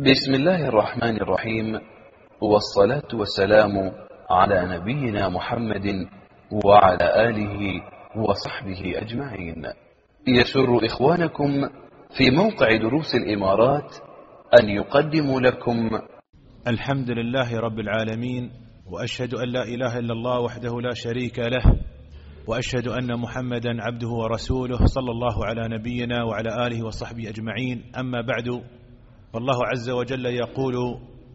بسم الله الرحمن الرحيم. والصلاة والسلام على نبينا محمد وعلى آله وصحبه أجمعين. يسر إخوانكم في موقع دروس الإمارات أن يقدموا لكم. الحمد لله رب العالمين وأشهد أن لا إله إلا الله وحده لا شريك له وأشهد أن محمدا عبده ورسوله صلى الله على نبينا وعلى آله وصحبه أجمعين. أما بعد فالله عز وجل يقول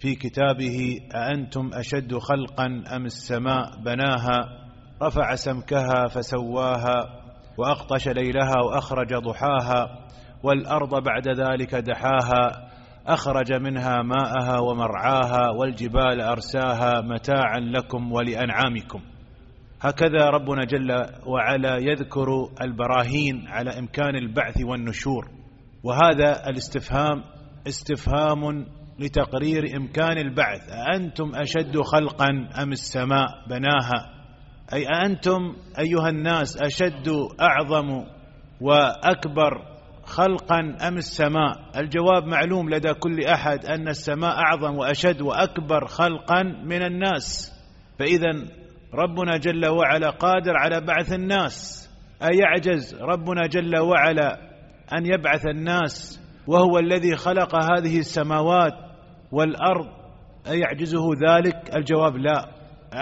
في كتابه أأنتم أشد خلقا أم السماء بناها؟ رفع سمكها فسواها وأغطش ليلها وأخرج ضحاها والأرض بعد ذلك دحاها أخرج منها ماءها ومرعاها والجبال أرساها متاعا لكم ولأنعامكم. هكذا ربنا جل وعلا يذكر البراهين على إمكان البعث والنشور وهذا الاستفهام استفهام لتقرير إمكان البعث. أأنتم أشد خلقا أم السماء بناها؟ أي أأنتم أيها الناس أشد أعظم وأكبر خلقا أم السماء؟ الجواب معلوم لدى كل أحد أن السماء أعظم وأشد وأكبر خلقا من الناس. فاذا ربنا جل وعلا قادر على بعث الناس. أيعجز ربنا جل وعلا أن يبعث الناس وهو الذي خلق هذه السماوات والأرض ايعجزه ذلك؟ الجواب لا.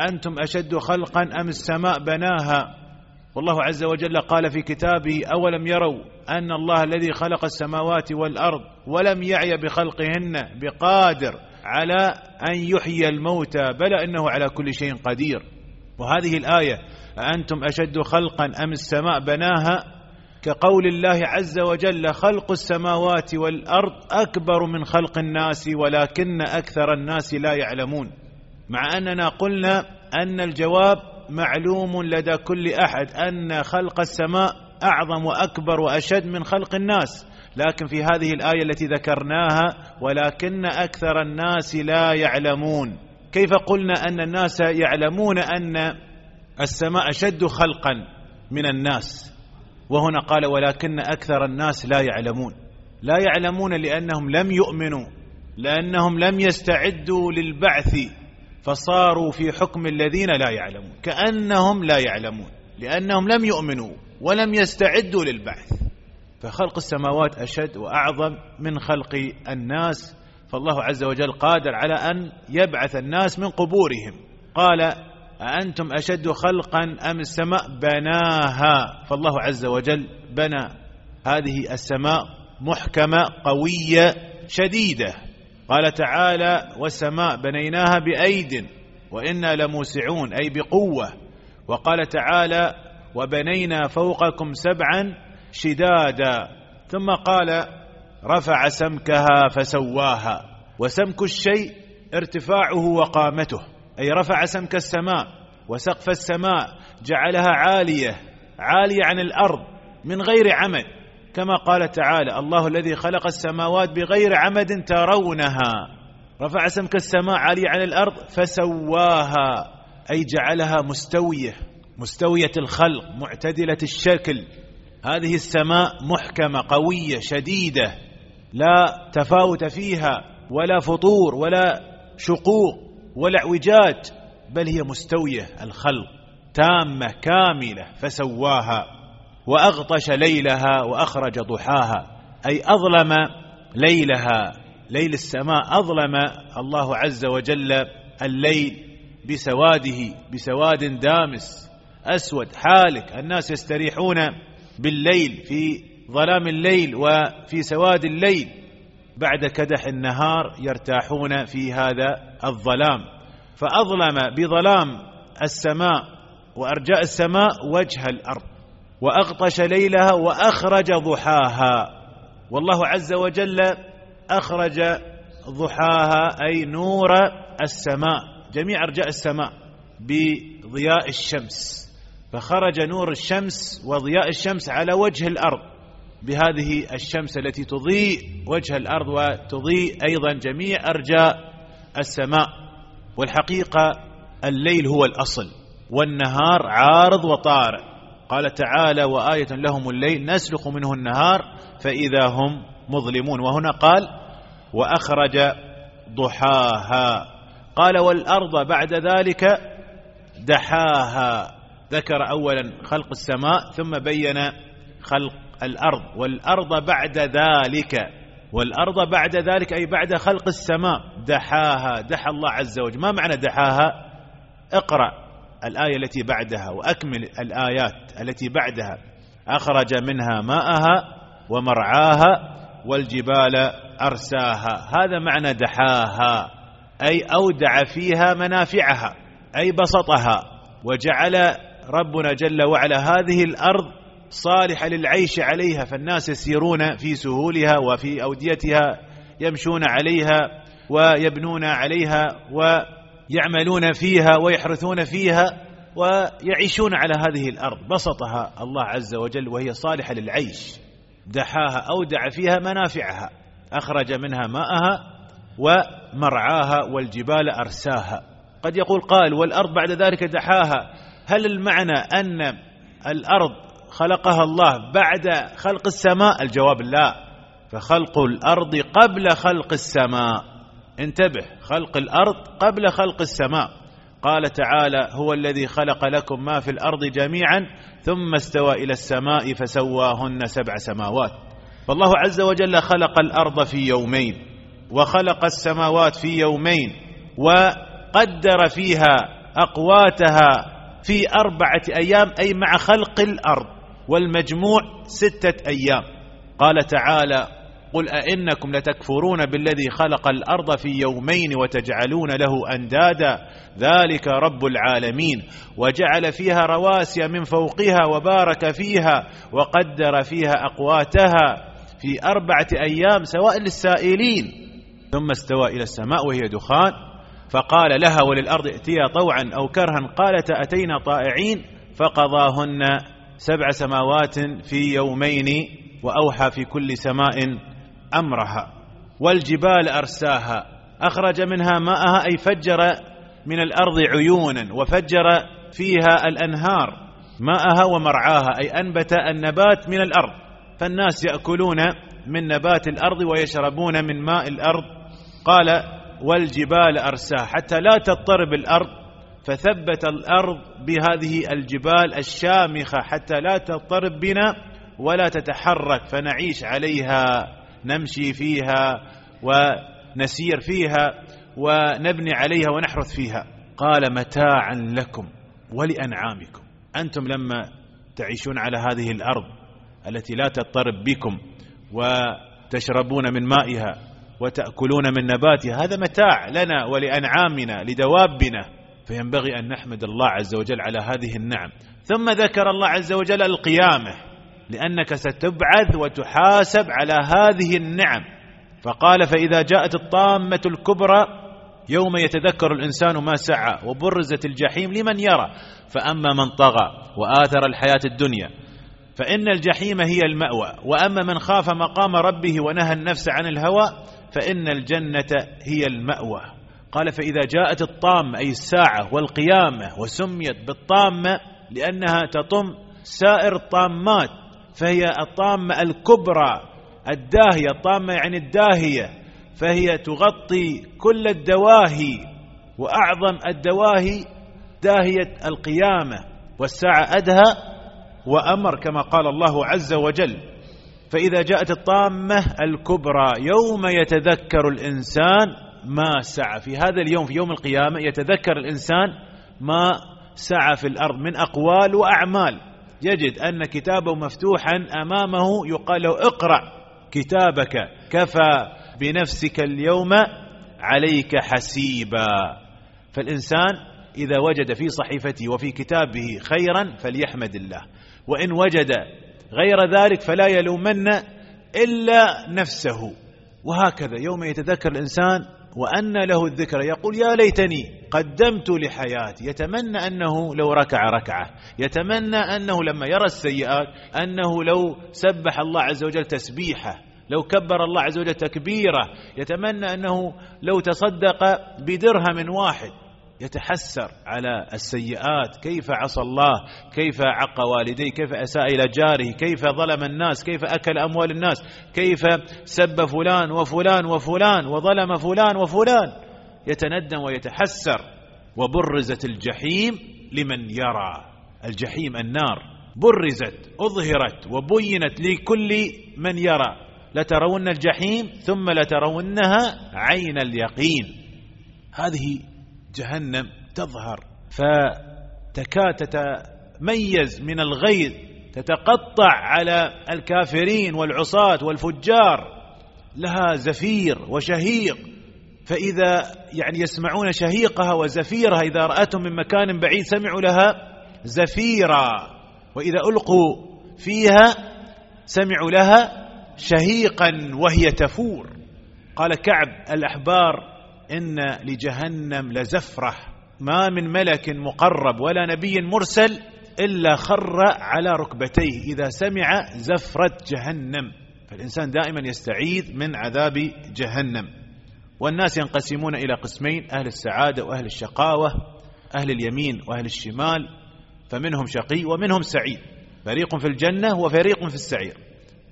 أنتم أشد خلقا أم السماء بناها؟ والله عز وجل قال في كتابه أولم يروا أن الله الذي خلق السماوات والأرض ولم يعي بخلقهن بقادر على أن يحيي الموتى بلى إنه على كل شيء قدير. وهذه الآية أأنتم أشد خلقا أم السماء بناها؟ كقول الله عز وجل خلق السماوات والأرض أكبر من خلق الناس ولكن أكثر الناس لا يعلمون. مع أننا قلنا أن الجواب معلوم لدى كل أحد أن خلق السماء أعظم وأكبر وأشد من خلق الناس. لكن في هذه الآية التي ذكرناها ولكن أكثر الناس لا يعلمون. كيف قلنا أن الناس يعلمون أن السماء أشد خلقا من الناس؟ وهنا قال ولكن أكثر الناس لا يعلمون. لا يعلمون لأنهم لم يؤمنوا لأنهم لم يستعدوا للبعث فصاروا في حكم الذين لا يعلمون. كأنهم لا يعلمون لأنهم لم يؤمنوا ولم يستعدوا للبعث. فخلق السماوات أشد وأعظم من خلق الناس. فالله عز وجل قادر على أن يبعث الناس من قبورهم. قال أأنتم أشد خلقا أم السماء بناها؟ فالله عز وجل بنى هذه السماء محكمة قوية شديدة. قال تعالى والسماء بنيناها بأيد وإنا لموسعون أي بقوة. وقال تعالى وبنينا فوقكم سبعا شدادا ثم قال رفع سمكها فسواها وسمك الشيء ارتفاعه وقامته. أي رفع سمك السماء وسقف السماء جعلها عالية عالية عن الأرض من غير عمد. كما قال تعالى الله الذي خلق السماوات بغير عمد ترونها. رفع سمك السماء عالية عن الأرض فسواها أي جعلها مستوية مستوية الخلق معتدلة الشكل. هذه السماء محكمة قوية شديدة لا تفاوت فيها ولا فطور ولا شقوق. ولا اعوجاج بل هي مستوية الخلق تامة كاملة فسواها وأغطش ليلها وأخرج ضحاها أي أظلم ليلها ليل السماء أظلم الله عز وجل الليل بسواده بسواد دامس أسود حالك الناس يستريحون بالليل في ظلام الليل وفي سواد الليل. بعد كدح النهار يرتاحون في هذا الظلام. فأظلم بظلام السماء وأرجاء السماء وجه الأرض وأغطش ليلها وأخرج ضحاها. والله عز وجل أخرج ضحاها أي نور السماء جميع أرجاء السماء بضياء الشمس. فخرج نور الشمس وضياء الشمس على وجه الأرض. بهذه الشمس التي تضيء وجه الأرض وتضيء أيضا جميع أرجاء السماء. والحقيقة الليل هو الأصل والنهار عارض وطارئ. قال تعالى وآية لهم الليل نسلخ منه النهار فإذا هم مظلمون. وهنا قال وأخرج ضحاها. قال والأرض بعد ذلك دحاها. ذكر أولا خلق السماء ثم بين خلق الأرض والأرض بعد ذلك. والأرض بعد ذلك أي بعد خلق السماء. دحاها دحى الله عز وجل. ما معنى دحاها؟ اقرأ الآية التي بعدها وأكمل الآيات التي بعدها. أخرج منها ماءها ومرعاها والجبال أرساها. هذا معنى دحاها أي أودع فيها منافعها أي بسطها. وجعل ربنا جل وعلا هذه الأرض صالحة للعيش عليها فالناس يسيرون في سهولها وفي أوديتها يمشون عليها ويبنون عليها ويعملون فيها ويحرثون فيها ويعيشون على هذه الأرض. بسطها الله عز وجل وهي صالحة للعيش. دحاها أودع فيها منافعها. أخرج منها ماءها ومرعاها والجبال أرساها. قد يقول قال والأرض بعد ذلك دحاها. هل المعنى أن الأرض خلقها الله بعد خلق السماء؟ الجواب لا. فخلق الأرض قبل خلق السماء. انتبه خلق الأرض قبل خلق السماء. قال تعالى هو الذي خلق لكم ما في الأرض جميعا ثم استوى إلى السماء فسواهن سبع سماوات. فالله عز وجل خلق الأرض في يومين وخلق السماوات في يومين وقدر فيها أقواتها في أربعة أيام أي مع خلق الأرض. والمجموع ستة أيام. قال تعالى قل أئنكم لتكفرون بالذي خلق الأرض في يومين وتجعلون له أندادا. ذلك رب العالمين. وجعل فيها رواسي من فوقها وبارك فيها وقدر فيها أقواتها في أربعة أيام سواء للسائلين. ثم استوى إلى السماء وهي دخان. فقال لها وللأرض ائتيا طوعا أو كرها. قالت أتينا طائعين؟ فقضاهن سبع سماوات في يومين وأوحى في كل سماء أمرها والجبال أرساها أخرج منها ماءها أي فجر من الأرض عيونا وفجر فيها الأنهار ماءها ومرعاها أي أنبت النبات من الأرض. فالناس يأكلون من نبات الأرض ويشربون من ماء الأرض. قال والجبال أرساها حتى لا تضطرب الأرض فثبت الأرض بهذه الجبال الشامخة حتى لا تضطرب بنا ولا تتحرك فنعيش عليها نمشي فيها ونسير فيها ونبني عليها ونحرث فيها. قال متاعا لكم ولأنعامكم. أنتم لما تعيشون على هذه الأرض التي لا تضطرب بكم وتشربون من مائها وتأكلون من نباتها هذا متاع لنا ولأنعامنا لدوابنا. فينبغي أن نحمد الله عز وجل على هذه النعم. ثم ذكر الله عز وجل القيامة لأنك ستبعث وتحاسب على هذه النعم. فقال فإذا جاءت الطامة الكبرى يوم يتذكر الإنسان ما سعى وبرزت الجحيم لمن يرى فأما من طغى وآثر الحياة الدنيا فإن الجحيم هي المأوى. وأما من خاف مقام ربه ونهى النفس عن الهوى فإن الجنة هي المأوى. قال فإذا جاءت الطامة أي الساعة والقيامة وسميت بالطامة لأنها تطم سائر الطامات فهي الطامة الكبرى الداهية الطامة يعني الداهية فهي تغطي كل الدواهي وأعظم الدواهي داهية القيامة والساعة أدهى وأمر كما قال الله عز وجل فإذا جاءت الطامة الكبرى يوم يتذكر الإنسان ما سعى. في هذا اليوم في يوم القيامة يتذكر الإنسان ما سعى في الأرض من أقوال وأعمال. يجد أن كتابه مفتوحا أمامه يقال له اقرأ كتابك. كفى بنفسك اليوم عليك حسيبا. فالإنسان إذا وجد في صحيفته وفي كتابه خيرا فليحمد الله. وإن وجد غير ذلك فلا يلومن إلا نفسه. وهكذا يوم يتذكر الإنسان وأن له الذكر. يقول يا ليتني قدمت لحياتي. يتمنى أنه لو ركع ركعة. يتمنى أنه لما يرى السيئات أنه لو سبح الله عز وجل تسبيحه. لو كبر الله عز وجل تكبيره. يتمنى أنه لو تصدق بدرهم واحد. يتحسر على السيئات. كيف عصى الله؟ كيف عق والديه؟ كيف أساء إلى جاره؟ كيف ظلم الناس؟ كيف أكل أموال الناس؟ كيف سب فلان وفلان وفلان وظلم فلان وفلان؟ يتندم ويتحسر وبرزت الجحيم لمن يرى. الجحيم النار. برزت أظهرت وبينت لكل من يرى. لترون الجحيم ثم لترونها عين اليقين. هذه جهنم تظهر. فتكاد تتميز من الغيظ تتقطع على الكافرين والعصاة والفجار. لها زفير وشهيق. فإذا يعني يسمعون شهيقها وزفيرها إذا رأتهم من مكان بعيد سمعوا لها زفيرا. وإذا ألقوا فيها سمعوا لها شهيقا وهي تفور. قال كعب الأحبار إن لجهنم لزفرة. ما من ملك مقرب ولا نبي مرسل إلا خر على ركبتيه إذا سمع زفرة جهنم. فالإنسان دائما يستعيذ من عذاب جهنم. والناس ينقسمون إلى قسمين أهل السعادة وأهل الشقاوة أهل اليمين وأهل الشمال فمنهم شقي ومنهم سعيد. فريق في الجنة وفريق في السعير.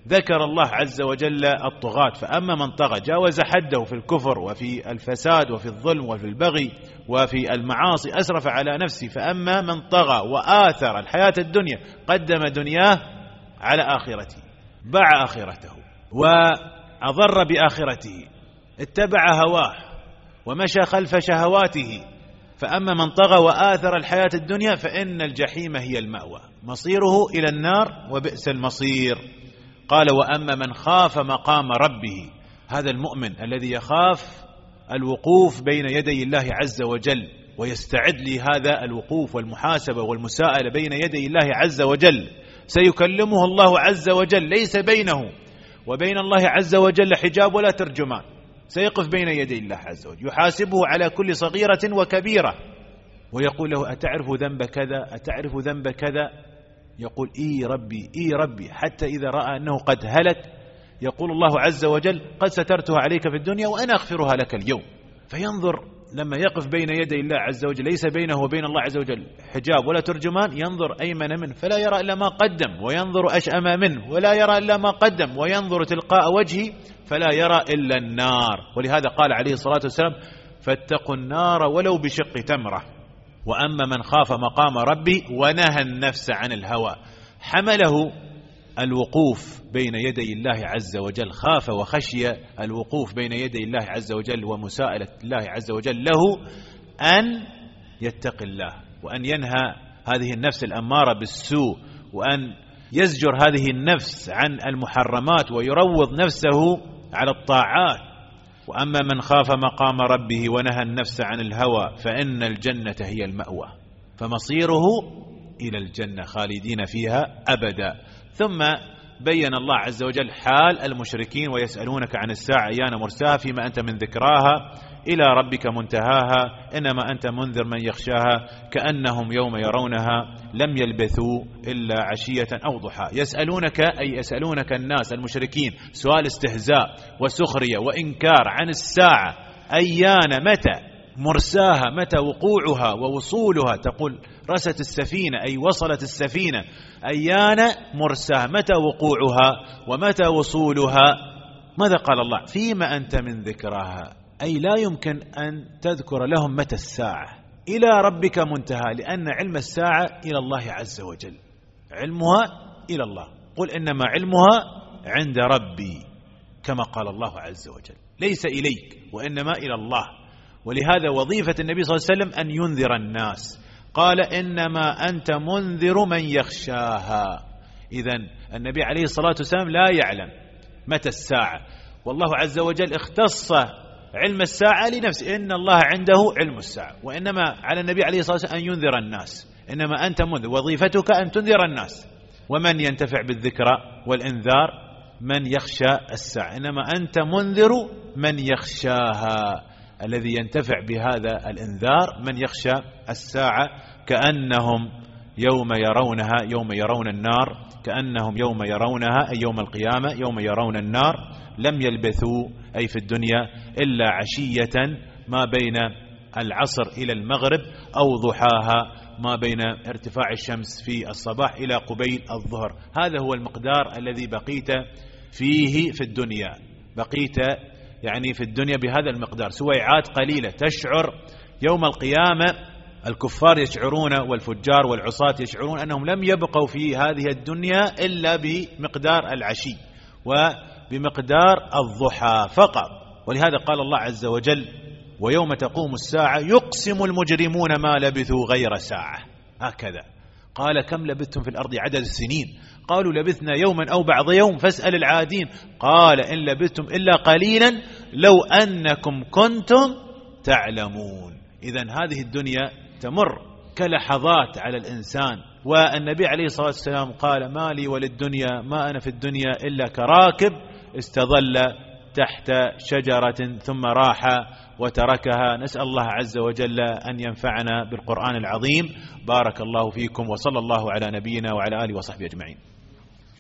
ذكر الله عز وجل الطغاة فأما من طغى جاوز حده في الكفر وفي الفساد وفي الظلم وفي البغي وفي المعاصي أسرف على نفسه فأما من طغى وآثر الحياة الدنيا قدم دنياه على آخرته باع آخرته وأضر بآخرته اتبع هواه ومشى خلف شهواته فأما من طغى وآثر الحياة الدنيا فإن الجحيم هي المأوى مصيره إلى النار وبئس المصير. قال وأما من خاف مقام ربه هذا المؤمن الذي يخاف الوقوف بين يدي الله عز وجل ويستعد لهذا الوقوف والمحاسبة والمساءلة بين يدي الله عز وجل. سيكلمه الله عز وجل ليس بينه وبين الله عز وجل حجاب ولا ترجمان. سيقف بين يدي الله عز وجل يحاسبه على كل صغيرة وكبيرة ويقول له أتعرف ذنب كذا أتعرف ذنب كذا؟ يقول إي ربي إي ربي حتى إذا رأى أنه قد هلك يقول الله عز وجل قد سترتها عليك في الدنيا وأنا أغفرها لك اليوم. فينظر لما يقف بين يدي الله عز وجل ليس بينه وبين الله عز وجل حجاب ولا ترجمان ينظر أيمن منه فلا يرى إلا ما قدم وينظر أشأم منه ولا يرى إلا ما قدم وينظر تلقاء وجهه فلا يرى إلا النار. ولهذا قال عليه الصلاة والسلام فاتقوا النار ولو بشق تمرة. وأما من خاف مقام ربه ونهى النفس عن الهوى. حمله الوقوف بين يدي الله عز وجل. خاف وخشي الوقوف بين يدي الله عز وجل ومساءلة الله عز وجل له أن يتقي الله وأن ينهى هذه النفس الأمارة بالسوء وأن يزجر هذه النفس عن المحرمات ويروض نفسه على الطاعات. وأما من خاف مقام ربه ونهى النفس عن الهوى فإن الجنة هي المأوى فمصيره إلى الجنة خالدين فيها أبدا. ثم بين الله عز وجل حال المشركين ويسألونك عن الساعة ايان مرساها فيما أنت من ذكراها. إلى ربك منتهاها إنما أنت منذر من يخشاها كأنهم يوم يرونها لم يلبثوا إلا عشية أو ضحى. يسألونك أي يسألونك الناس المشركين سؤال استهزاء وسخرية وإنكار عن الساعة أيان متى؟ مرساها متى؟ وقوعها ووصولها. تقول رست السفينة أي وصلت السفينة. أيان مرساها متى؟ وقوعها ومتى وصولها؟ ماذا قال الله؟ فيما أنت من ذكراها. أي لا يمكن أن تذكر لهم متى الساعة. إلى ربك منتهى لأن علم الساعة إلى الله عز وجل. علمها إلى الله. قل إنما علمها عند ربي كما قال الله عز وجل. ليس إليك وإنما إلى الله. ولهذا وظيفة النبي صلى الله عليه وسلم أن ينذر الناس. قال إنما أنت منذر من يخشاها. إذا النبي عليه الصلاة والسلام لا يعلم متى الساعة. والله عز وجل اختص علم الساعة لنفسه. إن الله عنده علم الساعة. وإنما على النبي عليه الصلاة والسلام أن ينذر الناس. إنما أنت منذر. وظيفتك أن تنذر الناس. ومن ينتفع بالذكرى والإنذار؟ من يخشى الساعة. إنما أنت منذر من يخشاها. الذي ينتفع بهذا الإنذار من يخشى الساعة. كأنهم يوم يرونها يوم يرون النار. كأنهم يوم يرونها أي يوم القيامة يوم يرون النار. لم يلبثوا أي في الدنيا إلا عشية ما بين العصر إلى المغرب أو ضحاها ما بين ارتفاع الشمس في الصباح إلى قبيل الظهر. هذا هو المقدار الذي بقيت فيه في الدنيا. بقيت يعني في الدنيا بهذا المقدار. سويعات قليلة تشعر يوم القيامة الكفار يشعرون والفجار والعصاة يشعرون أنهم لم يبقوا في هذه الدنيا إلا بمقدار العشي. وبمقدار الضحى فقط. ولهذا قال الله عز وجل ويوم تقوم الساعة يقسم المجرمون ما لبثوا غير ساعة. هكذا. قال كم لبثتم في الأرض عدد السنين؟ قالوا لبثنا يوما أو بعض يوم فاسأل العادين. قال إن لبثتم إلا قليلا لو أنكم كنتم تعلمون. إذا هذه الدنيا تمر كلحظات على الإنسان. والنبي عليه الصلاة والسلام قال ما لي وللدنيا ما أنا في الدنيا إلا كراكب استظل تحت شجرة ثم راح وتركها. نسأل الله عز وجل أن ينفعنا بالقرآن العظيم. بارك الله فيكم وصلى الله على نبينا وعلى آله وصحبه أجمعين.